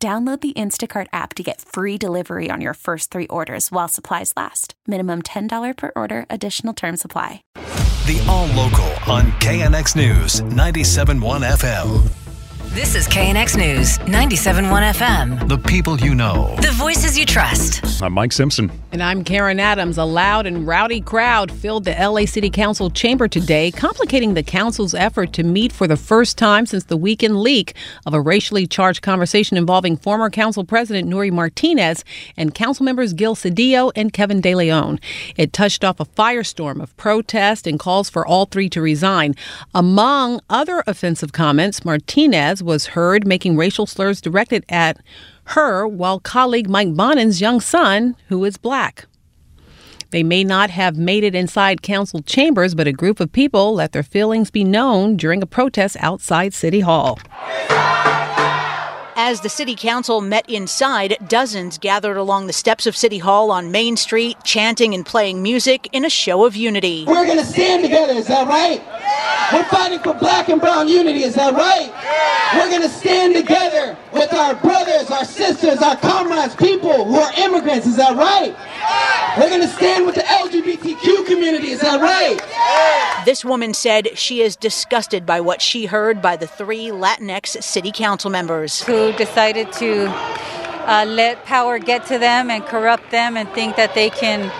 Download the Instacart app to get free delivery on your first three orders while supplies last. Minimum $10 per order, additional term supply. The All Local on KNX News 97.1 FM. This is KNX News, 97.1 FM. The people you know. The voices you trust. I'm Mike Simpson. And I'm Karen Adams. A loud and rowdy crowd filled the LA City Council chamber today, complicating the council's effort to meet for the first time since the weekend leak of a racially charged conversation involving former council president Nury Martinez and council members Gil Cedillo and Kevin De Leon. It touched off a firestorm of protest and calls for all three to resign. Among other offensive comments, Martinez was heard making racial slurs directed at her while colleague Mike Bonin's young son, who is black. They may not have made it inside council chambers, but a group of people let their feelings be known during a protest outside City Hall. As the city council met inside, dozens gathered along the steps of City Hall on Main Street, chanting and playing music in a show of unity. We're going to stand together, is that right? We're fighting for black and brown unity, is that right? We're going to stand together with our brothers, our sisters, our comrades, people who are immigrants, is that right? We're going to stand with the LGBTQ community, is that right? This woman said she is disgusted by what she heard by the three Latinx city council members. Who decided to uh, let power get to them and corrupt them and think that they can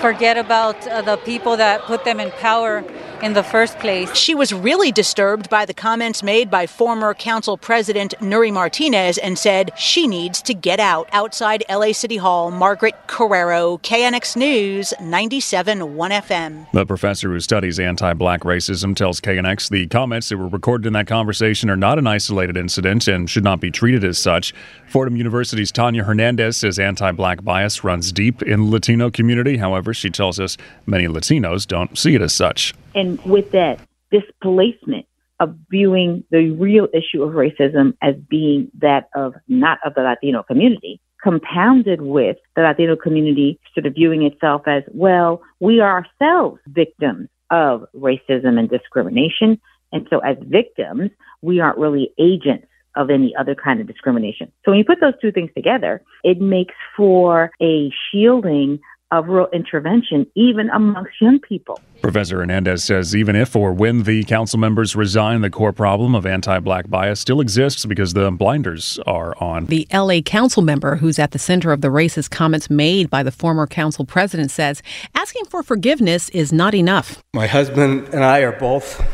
forget about uh, the people that put them in power in the first place. She was really disturbed by the comments made by former council president Nury Martinez and said she needs to get out. Outside LA City Hall, Margaret Carrero, KNX News, 97.1 FM. The professor who studies anti black racism tells KNX the comments that were recorded in that conversation are not an isolated incident and should not be treated as such. Fordham University's Tanya Hernandez says anti black bias runs deep in the Latino community. However, she tells us many Latinos don't see it as such. And with that displacement of viewing the real issue of racism as being that of not of the Latino community, compounded with the Latino community sort of viewing itself as, well, we are ourselves victims of racism and discrimination. And so as victims, we aren't really agents of any other kind of discrimination. So when you put those two things together, it makes for a shielding of real intervention, even amongst young people. Professor Hernandez says even if or when the council members resign, the core problem of anti black bias still exists because the blinders are on. The LA council member who's at the center of the racist comments made by the former council president says asking for forgiveness is not enough. My husband and I are both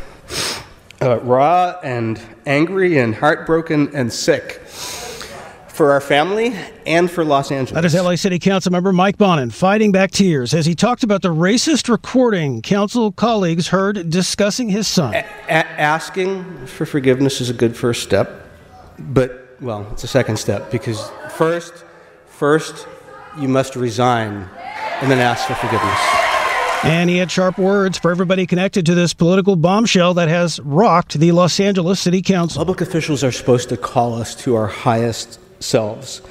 uh, raw and angry and heartbroken and sick for our family and for Los Angeles. That is LA City Council member Mike Bonin fighting back tears as he talked about the racist recording council colleagues heard discussing his son. A- a- asking for forgiveness is a good first step, but well, it's a second step because first, first you must resign and then ask for forgiveness. And he had sharp words for everybody connected to this political bombshell that has rocked the Los Angeles City Council. Public officials are supposed to call us to our highest selves.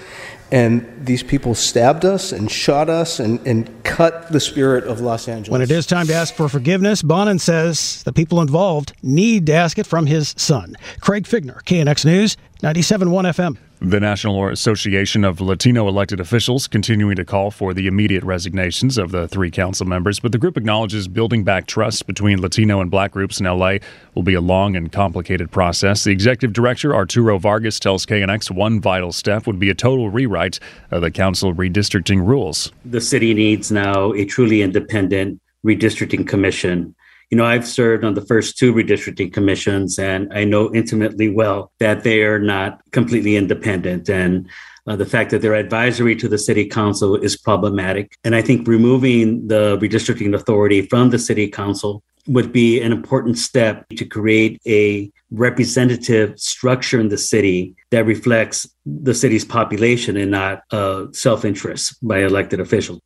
And these people stabbed us and shot us and, and cut the spirit of Los Angeles. When it is time to ask for forgiveness, Bonin says the people involved need to ask it from his son. Craig Fiegener, KNX News, 97.1 FM. The National Association of Latino Elected Officials continuing to call for the immediate resignations of the three council members, but the group acknowledges building back trust between Latino and black groups in LA will be a long and complicated process. The executive director, Arturo Vargas, tells KNX one vital step would be a total rewrite of the council redistricting rules. The city needs now a truly independent redistricting commission you know, I've served on the first two redistricting commissions, and I know intimately well that they are not completely independent. And uh, the fact that they're advisory to the city council is problematic. And I think removing the redistricting authority from the city council would be an important step to create a representative structure in the city that reflects the city's population and not uh, self interest by elected officials.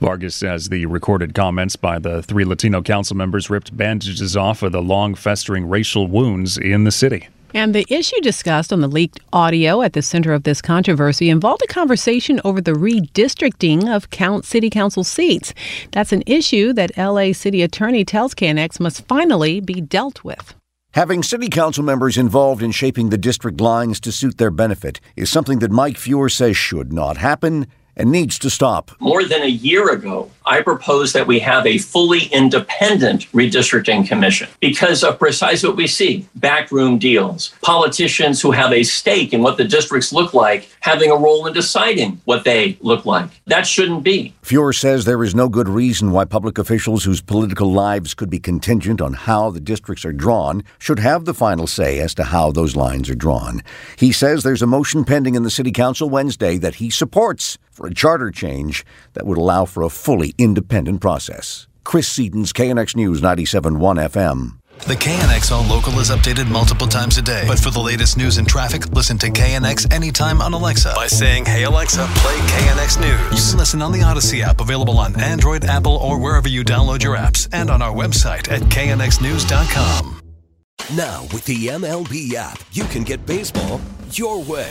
Vargas says the recorded comments by the three Latino council members ripped bandages off of the long festering racial wounds in the city. And the issue discussed on the leaked audio at the center of this controversy involved a conversation over the redistricting of count city council seats. That's an issue that LA city attorney tells KNX must finally be dealt with. Having city council members involved in shaping the district lines to suit their benefit is something that Mike Feuer says should not happen and needs to stop. More than a year ago, I proposed that we have a fully independent redistricting commission because of precisely what we see backroom deals, politicians who have a stake in what the districts look like having a role in deciding what they look like. That shouldn't be. Feuer says there is no good reason why public officials whose political lives could be contingent on how the districts are drawn should have the final say as to how those lines are drawn. He says there's a motion pending in the City Council Wednesday that he supports for a charter change that would allow for a fully independent process. Chris Sedens KNX News 97.1 FM. The KNX All Local is updated multiple times a day. But for the latest news and traffic, listen to KNX anytime on Alexa by saying, Hey Alexa, play KNX News. You can listen on the Audacy app, available on Android, Apple, or wherever you download your apps, and on our website at knxnews.com. Now, with the MLB app, you can get baseball your way.